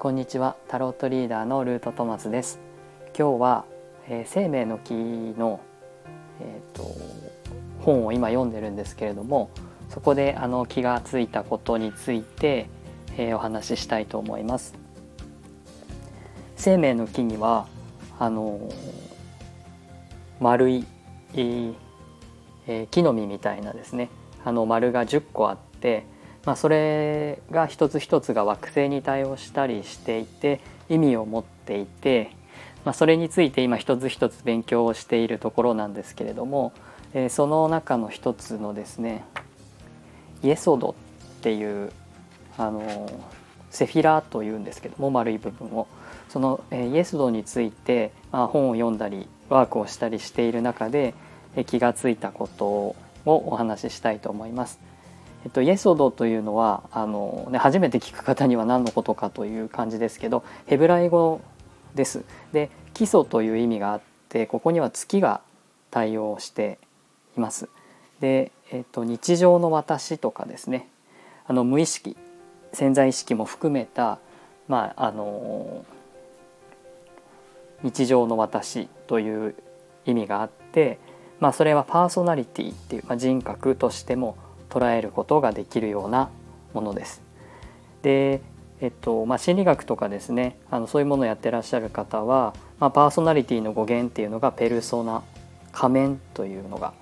こんにちは。タロットリーダーのルートトマスです。今日は、えー、生命の木の、えーと、本を今読んでるんですけれどもそこであの気がついたことについて、えー、お話ししたいと思います。生命の木にはあの丸い、えー、木の実みたいなですね。あの丸が10個あってまあ、それが一つ一つが惑星に対応したりしていて意味を持っていて、まあ、それについて今一つ一つ勉強をしているところなんですけれども、えー、その中の一つのですねイエソドっていうあのセフィラーというんですけども丸い部分をその、えー、イエスドについて、まあ、本を読んだりワークをしたりしている中で、えー、気がついたことをお話ししたいと思います。えっと、イエソドというのはあの、ね、初めて聞く方には何のことかという感じですけどヘブライ語です。で基礎という意味があってここには月が対応しています。で、えっと、日常の私とかですねあの無意識潜在意識も含めた、まあ、あの日常の私という意味があって、まあ、それはパーソナリティっていう、まあ、人格としても捉えることができるようなものです。でえっとまあ、心理学とかですねあのそういうものをやってらっしゃる方は、まあ、パーソナリティの語源っていうのがペルソナ仮面というのが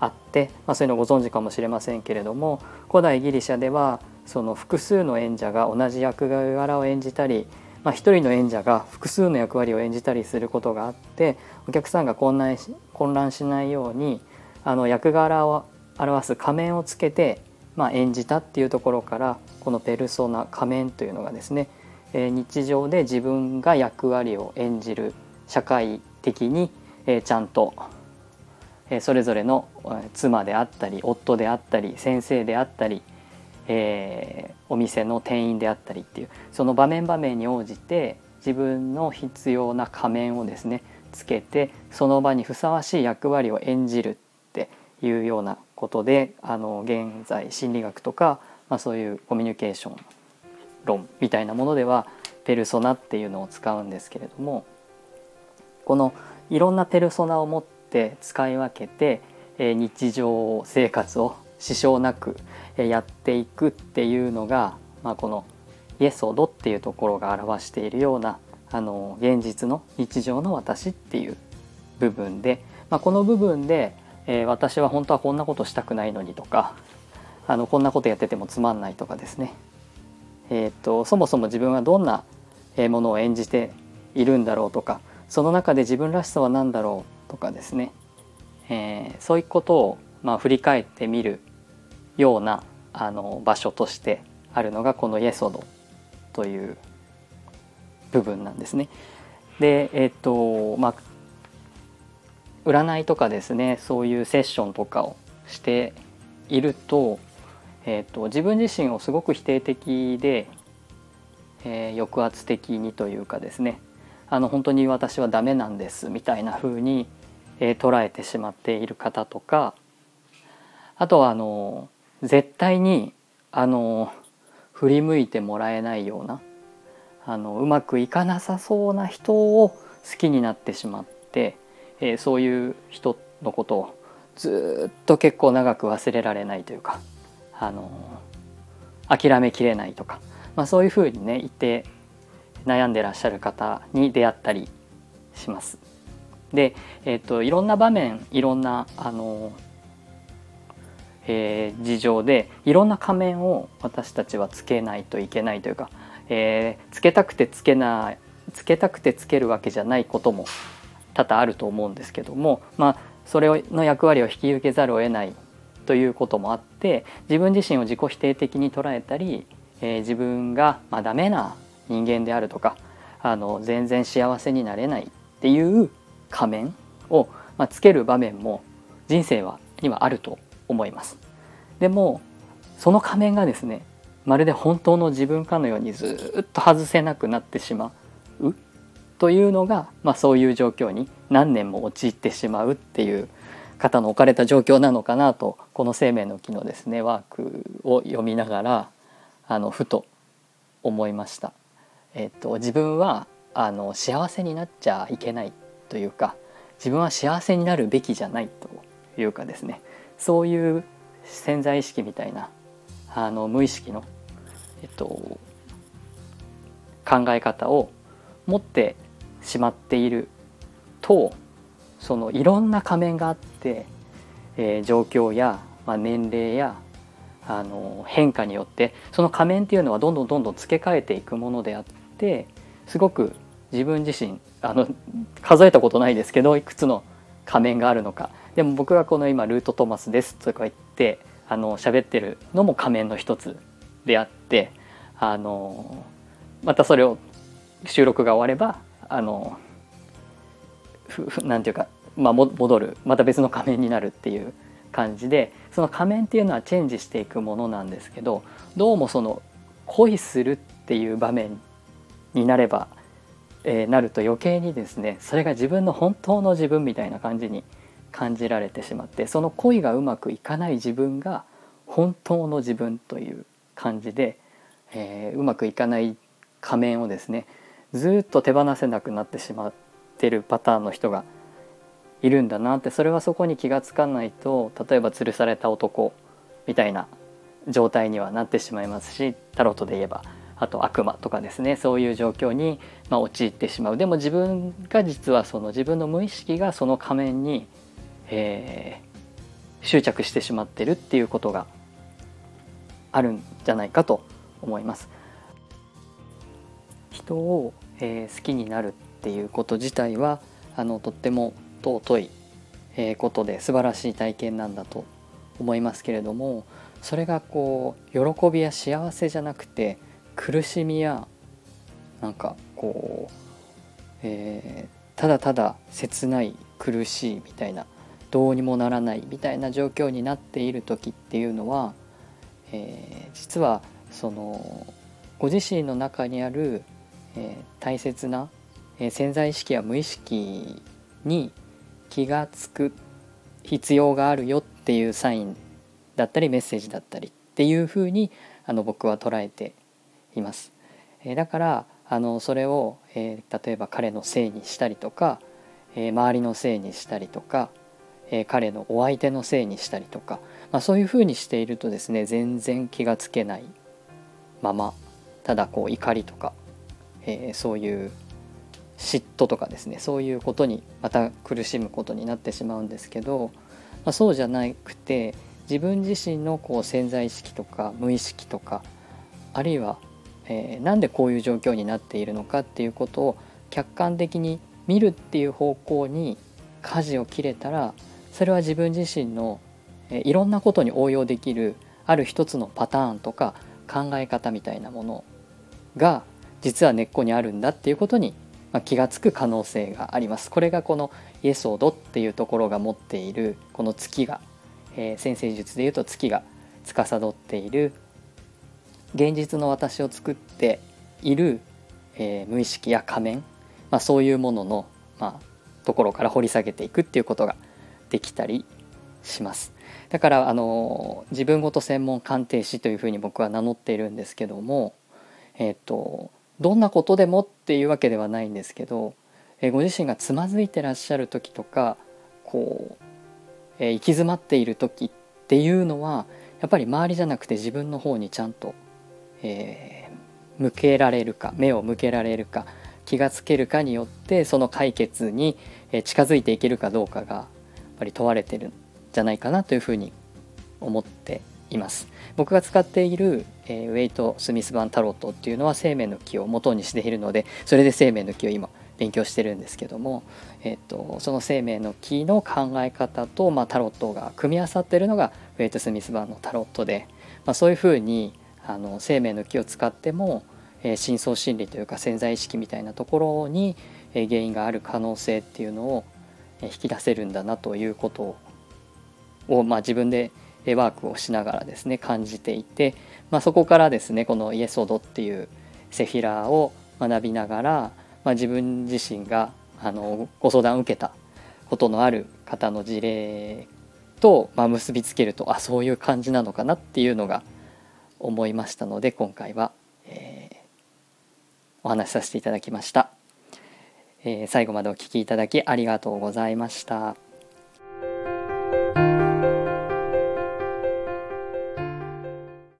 あって、まあ、そういうのご存知かもしれませんけれども古代ギリシャではその複数の演者が同じ役柄を演じたり、まあ、一人の演者が複数の役割を演じたりすることがあってお客さんが混乱し混乱しないようにあの役柄を表す仮面をつけて、まあ、演じたっていうところからこのペルソナ仮面というのがですね、えー、日常で自分が役割を演じる社会的に、えー、ちゃんと、えー、それぞれの妻であったり夫であったり先生であったり、えー、お店の店員であったりっていうその場面場面に応じて自分の必要な仮面をですねつけてその場にふさわしい役割を演じるっていうようなことであの現在心理学とか、まあ、そういうコミュニケーション論みたいなものではペルソナっていうのを使うんですけれどもこのいろんなペルソナを持って使い分けて、え日常生活を支障なくやっていくっていうのが、まあ、このイエソードっていうところが表しているようなあの現実の日常の私っていう部分で、まあ、この部分でえー、私は本当はこんなことしたくないのにとかあのこんなことやっててもつまんないとかですね、えーと、そもそも自分はどんなものを演じているんだろうとかその中で自分らしさは何だろうとかですね、えー、そういうことを、まあ、振り返ってみるようなあの場所としてあるのがこのイエソドという部分なんですね。でえっ、とまあ占いとかですねそういうセッションとかをしていると,、えーと、自分自身をすごく否定的で、えー、抑圧的にというかですねあの本当に私はダメなんですみたいな風に、えー、捉えてしまっている方とかあとはあの絶対にあの振り向いてもらえないようなあのうまくいかなさそうな人を好きになってしまってえー、そういう人のことをずっと結構長く忘れられないというか、あのー、諦めきれないとか、まあ、そういうふうにね言って悩んでらっしゃる方に出会ったりします。で、えーと、いろんな場面いろんな、あのえー、事情でいろんな仮面を私たちはつけないといけないというか、えー、つけたくてつけないつけたくてつけるわけじゃないことも多々あると思うんですけども、まあ、それの役割を引き受けざるを得ないということもあって自分自身を自己否定的に捉えたり、えー、自分がまあダメな人間であるとかあの全然幸せになれないっていう仮面を、まあ、つける場面も人生はにはあると思います。でもその仮面がですねまるで本当の自分かのようにずっと外せなくなってしまうというのが、まあ、そういう状況に何年も陥ってしまうっていう方の置かれた状況なのかなとこの「生命の木」のですねワークを読みながらあのふと思いました。えっと、自分はあの幸せになっちゃいけないというか自分は幸せになるべきじゃないというかですねそういう潜在意識みたいなあの無意識の、えっと、考え方を持ってしまっているとそのいろんな仮面があって、えー、状況や、まあ、年齢やあの変化によってその仮面っていうのはどんどんどんどん付け替えていくものであってすごく自分自身あの数えたことないですけどいくつの仮面があるのか。でも僕がこの今ルートトマスですとか言ってあの喋ってるのも仮面の一つであってあのまたそれを収録が終わればあのなんていうか、まあ、戻るまた別の仮面になるっていう感じでその仮面っていうのはチェンジしていくものなんですけどどうもその恋するっていう場面になれば、えー、なると余計にですねそれが自分の本当の自分みたいな感じに感じられてしまってその恋がうまくいかない自分が本当の自分という感じで、えー、うまくいかない仮面をですねずっと手放せなくなってしまってるパターンの人がいるんだなってそれはそこに気が付かないと例えば吊るされた男みたいな状態にはなってしまいますしタロットで言えばあと悪魔とかですねそういう状況に、まあ、陥ってしまうでも自分が実はその自分の無意識がその仮面に、えー、執着してしまってるっていうことがあるんじゃないかと思います。人を、えー、好きになるっていうこと自体はあのとっても尊い、えー、ことで素晴らしい体験なんだと思いますけれどもそれがこう喜びや幸せじゃなくて苦しみやなんかこう、えー、ただただ切ない苦しいみたいなどうにもならないみたいな状況になっている時っていうのは、えー、実はそのご自身の中にあるえー、大切な、えー、潜在意識や無意識に気が付く必要があるよっていうサインだったりメッセージだったりっていうふうにあの僕は捉えています。えー、だからあのそれを、えー、例えば彼のせいにしたりとか、えー、周りのせいにしたりとか、え、彼のお相手のせいにしたりとか、まあ、そういうふうにしているとですね全然気がつけないままただこう怒りとかえー、そういう嫉妬とかですねそういうことにまた苦しむことになってしまうんですけど、まあ、そうじゃなくて自分自身のこう潜在意識とか無意識とかあるいは、えー、なんでこういう状況になっているのかっていうことを客観的に見るっていう方向に舵を切れたらそれは自分自身の、えー、いろんなことに応用できるある一つのパターンとか考え方みたいなものが実は根っこにあるんだっていうことに気が付く可能性があります。これがこのイエソードっていうところが持っているこの月が、えー、先生術でいうと月が司っている現実の私を作っている、えー、無意識や仮面、まあ、そういうものの、まあ、ところから掘り下げていくっていうことができたりします。だからあの自分ごと専門鑑定士というふうに僕は名乗っているんですけども、えっ、ー、とどんなことでもっていうわけではないんですけど、えご自身がつまずいてらっしゃる時とかこう、え行き詰まっている時っていうのはやっぱり周りじゃなくて自分の方にちゃんと、えー、向けられるか目を向けられるか気がつけるかによってその解決に近づいていけるかどうかがやっぱり問われてるんじゃないかなというふうに思っています。僕が使っている、えー、ウェイト・スミス版タロットっていうのは生命の木を元にしているのでそれで生命の木を今勉強してるんですけども、えーと、その生命の木の考え方と、まあ、タロットが組み合わさってるのがウェイト・スミス版のタロットで、まあ、そういうふうにあの生命の木を使っても、えー、深層心理というか潜在意識みたいなところに、えー、原因がある可能性っていうのを引き出せるんだなということを、まあ、自分でワークをしながらですね感じていて、まあ、そこからですねこのイエソードっていうセフィラーを学びながら、まあ、自分自身があのご相談を受けたことのある方の事例と、まあ、結びつけるとあそういう感じなのかなっていうのが思いましたので今回は、えー、お話しさせていただきました、えー、最後までお聴きいただきありがとうございました。